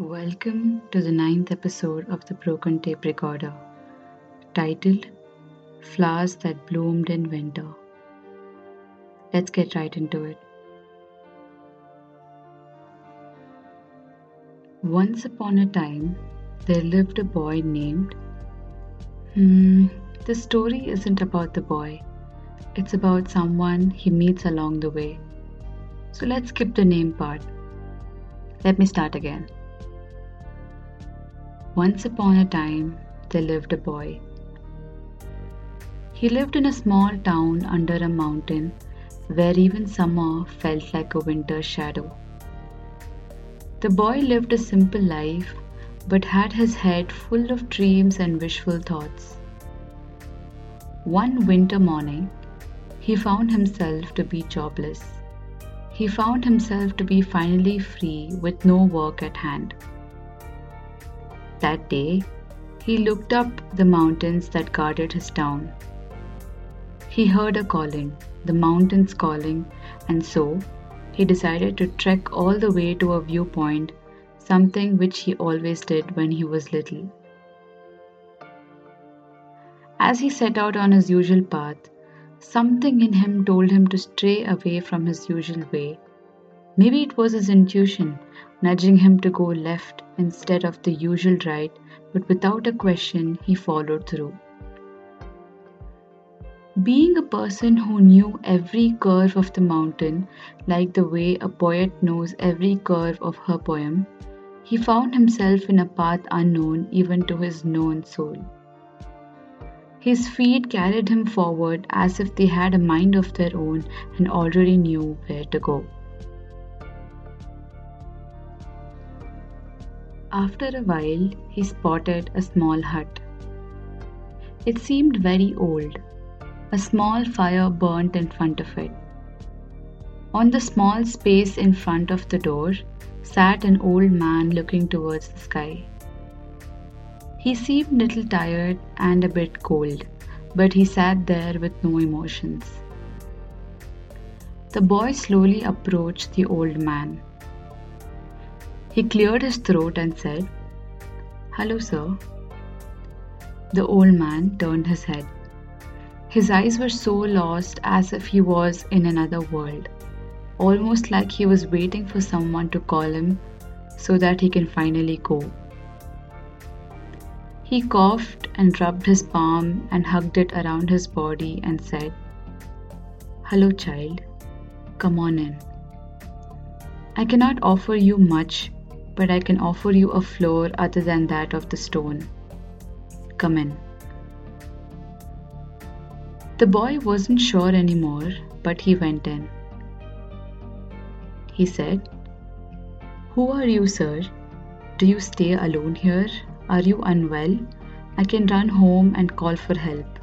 Welcome to the ninth episode of the Broken Tape Recorder, titled Flowers That Bloomed in Winter. Let's get right into it. Once upon a time, there lived a boy named. Hmm, the story isn't about the boy, it's about someone he meets along the way. So let's skip the name part. Let me start again. Once upon a time, there lived a boy. He lived in a small town under a mountain where even summer felt like a winter shadow. The boy lived a simple life but had his head full of dreams and wishful thoughts. One winter morning, he found himself to be jobless. He found himself to be finally free with no work at hand. That day, he looked up the mountains that guarded his town. He heard a calling, the mountains calling, and so he decided to trek all the way to a viewpoint, something which he always did when he was little. As he set out on his usual path, something in him told him to stray away from his usual way. Maybe it was his intuition nudging him to go left instead of the usual right, but without a question, he followed through. Being a person who knew every curve of the mountain, like the way a poet knows every curve of her poem, he found himself in a path unknown even to his known soul. His feet carried him forward as if they had a mind of their own and already knew where to go. After a while, he spotted a small hut. It seemed very old. A small fire burnt in front of it. On the small space in front of the door sat an old man looking towards the sky. He seemed little tired and a bit cold, but he sat there with no emotions. The boy slowly approached the old man. He cleared his throat and said, Hello, sir. The old man turned his head. His eyes were so lost as if he was in another world, almost like he was waiting for someone to call him so that he can finally go. He coughed and rubbed his palm and hugged it around his body and said, Hello, child. Come on in. I cannot offer you much but I can offer you a floor other than that of the stone. Come in. The boy wasn't sure anymore, but he went in. He said, Who are you, sir? Do you stay alone here? Are you unwell? I can run home and call for help.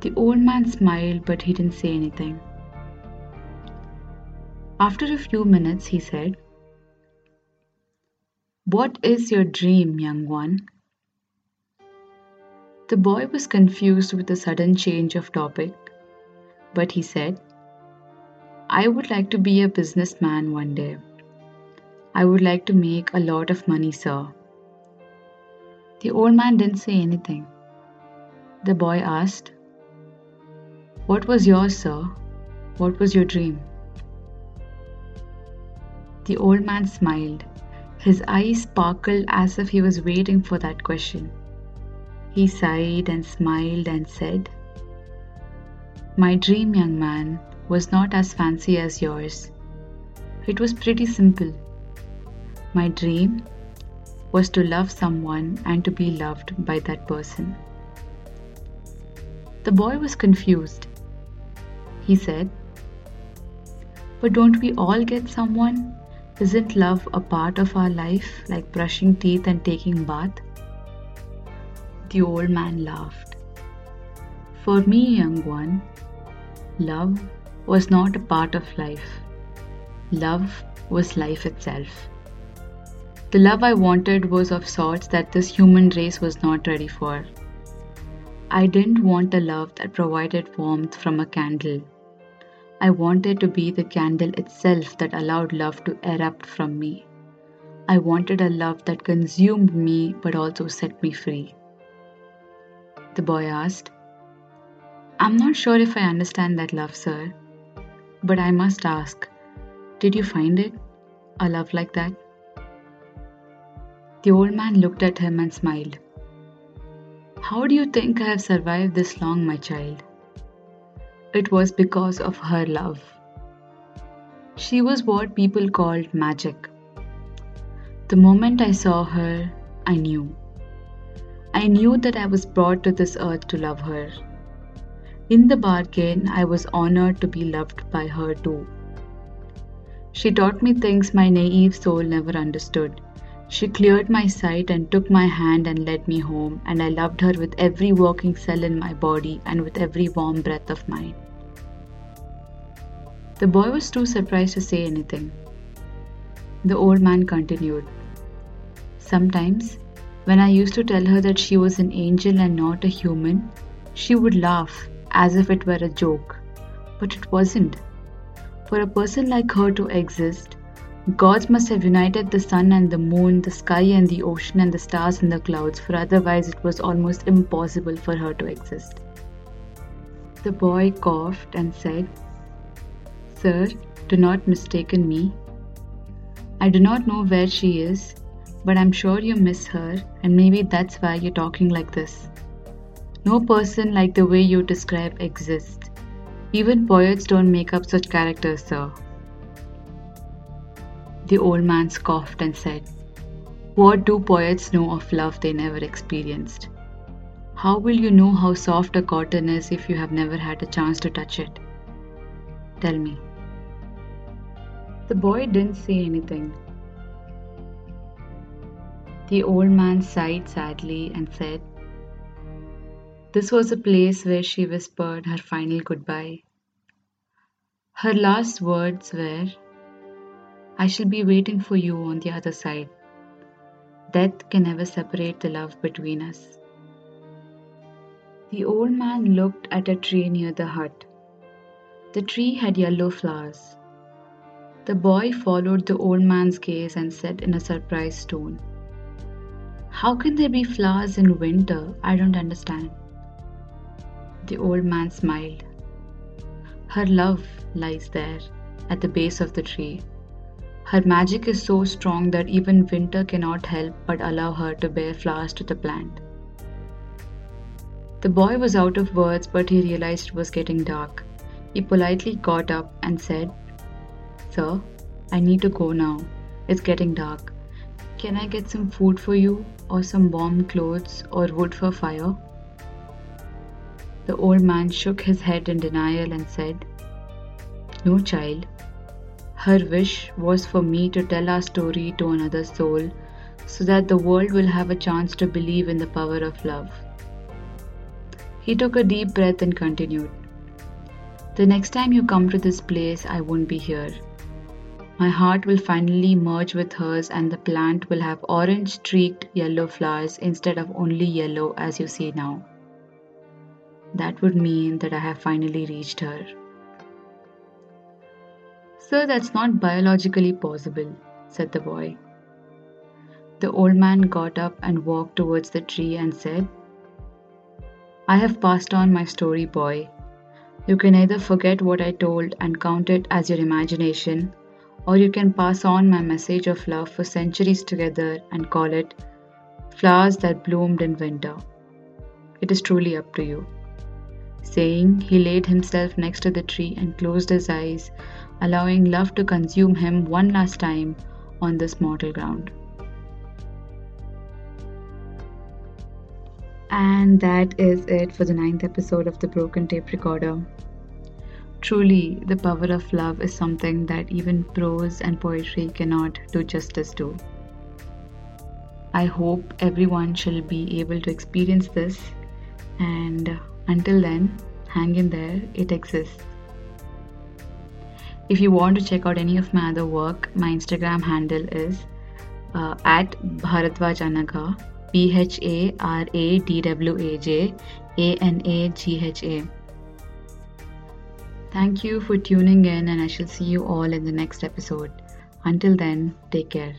The old man smiled, but he didn't say anything. After a few minutes, he said, what is your dream, young one? The boy was confused with the sudden change of topic, but he said, I would like to be a businessman one day. I would like to make a lot of money, sir. The old man didn't say anything. The boy asked, What was yours, sir? What was your dream? The old man smiled his eyes sparkled as if he was waiting for that question. He sighed and smiled and said, My dream, young man, was not as fancy as yours. It was pretty simple. My dream was to love someone and to be loved by that person. The boy was confused. He said, But don't we all get someone? Isn't love a part of our life, like brushing teeth and taking bath? The old man laughed. For me, young one, love was not a part of life. Love was life itself. The love I wanted was of sorts that this human race was not ready for. I didn't want a love that provided warmth from a candle I wanted to be the candle itself that allowed love to erupt from me. I wanted a love that consumed me but also set me free. The boy asked, I'm not sure if I understand that love, sir, but I must ask, did you find it? A love like that? The old man looked at him and smiled. How do you think I have survived this long, my child? It was because of her love. She was what people called magic. The moment I saw her, I knew. I knew that I was brought to this earth to love her. In the bargain, I was honored to be loved by her too. She taught me things my naive soul never understood she cleared my sight and took my hand and led me home, and I loved her with every working cell in my body and with every warm breath of mine. The boy was too surprised to say anything. The old man continued. Sometimes, when I used to tell her that she was an angel and not a human, she would laugh as if it were a joke. But it wasn't. For a person like her to exist, Gods must have united the sun and the moon, the sky and the ocean, and the stars and the clouds, for otherwise it was almost impossible for her to exist. The boy coughed and said, Sir, do not mistaken me. I do not know where she is, but I'm sure you miss her, and maybe that's why you're talking like this. No person like the way you describe exists. Even poets don't make up such characters, sir. The old man scoffed and said, What do poets know of love they never experienced? How will you know how soft a cotton is if you have never had a chance to touch it? Tell me. The boy didn't say anything. The old man sighed sadly and said, This was a place where she whispered her final goodbye. Her last words were, I shall be waiting for you on the other side. Death can never separate the love between us. The old man looked at a tree near the hut. The tree had yellow flowers. The boy followed the old man's gaze and said in a surprised tone, How can there be flowers in winter? I don't understand. The old man smiled. Her love lies there at the base of the tree. Her magic is so strong that even winter cannot help but allow her to bear flowers to the plant. The boy was out of words, but he realized it was getting dark. He politely got up and said, Sir, I need to go now. It's getting dark. Can I get some food for you, or some warm clothes, or wood for fire? The old man shook his head in denial and said, No, child, her wish was for me to tell our story to another soul so that the world will have a chance to believe in the power of love. He took a deep breath and continued. The next time you come to this place, I won't be here. My heart will finally merge with hers, and the plant will have orange streaked yellow flowers instead of only yellow as you see now. That would mean that I have finally reached her. Sir, that's not biologically possible, said the boy. The old man got up and walked towards the tree and said, I have passed on my story, boy. You can either forget what I told and count it as your imagination, or you can pass on my message of love for centuries together and call it Flowers That Bloomed in Winter. It is truly up to you. Saying, he laid himself next to the tree and closed his eyes allowing love to consume him one last time on this mortal ground. And that is it for the ninth episode of the Broken Tape Recorder. Truly, the power of love is something that even prose and poetry cannot do justice to. I hope everyone shall be able to experience this, and until then, hang in there, it exists. If you want to check out any of my other work, my Instagram handle is uh, at Bharadwaj Anagha, B H A R A D W A J A N A G H A. Thank you for tuning in, and I shall see you all in the next episode. Until then, take care.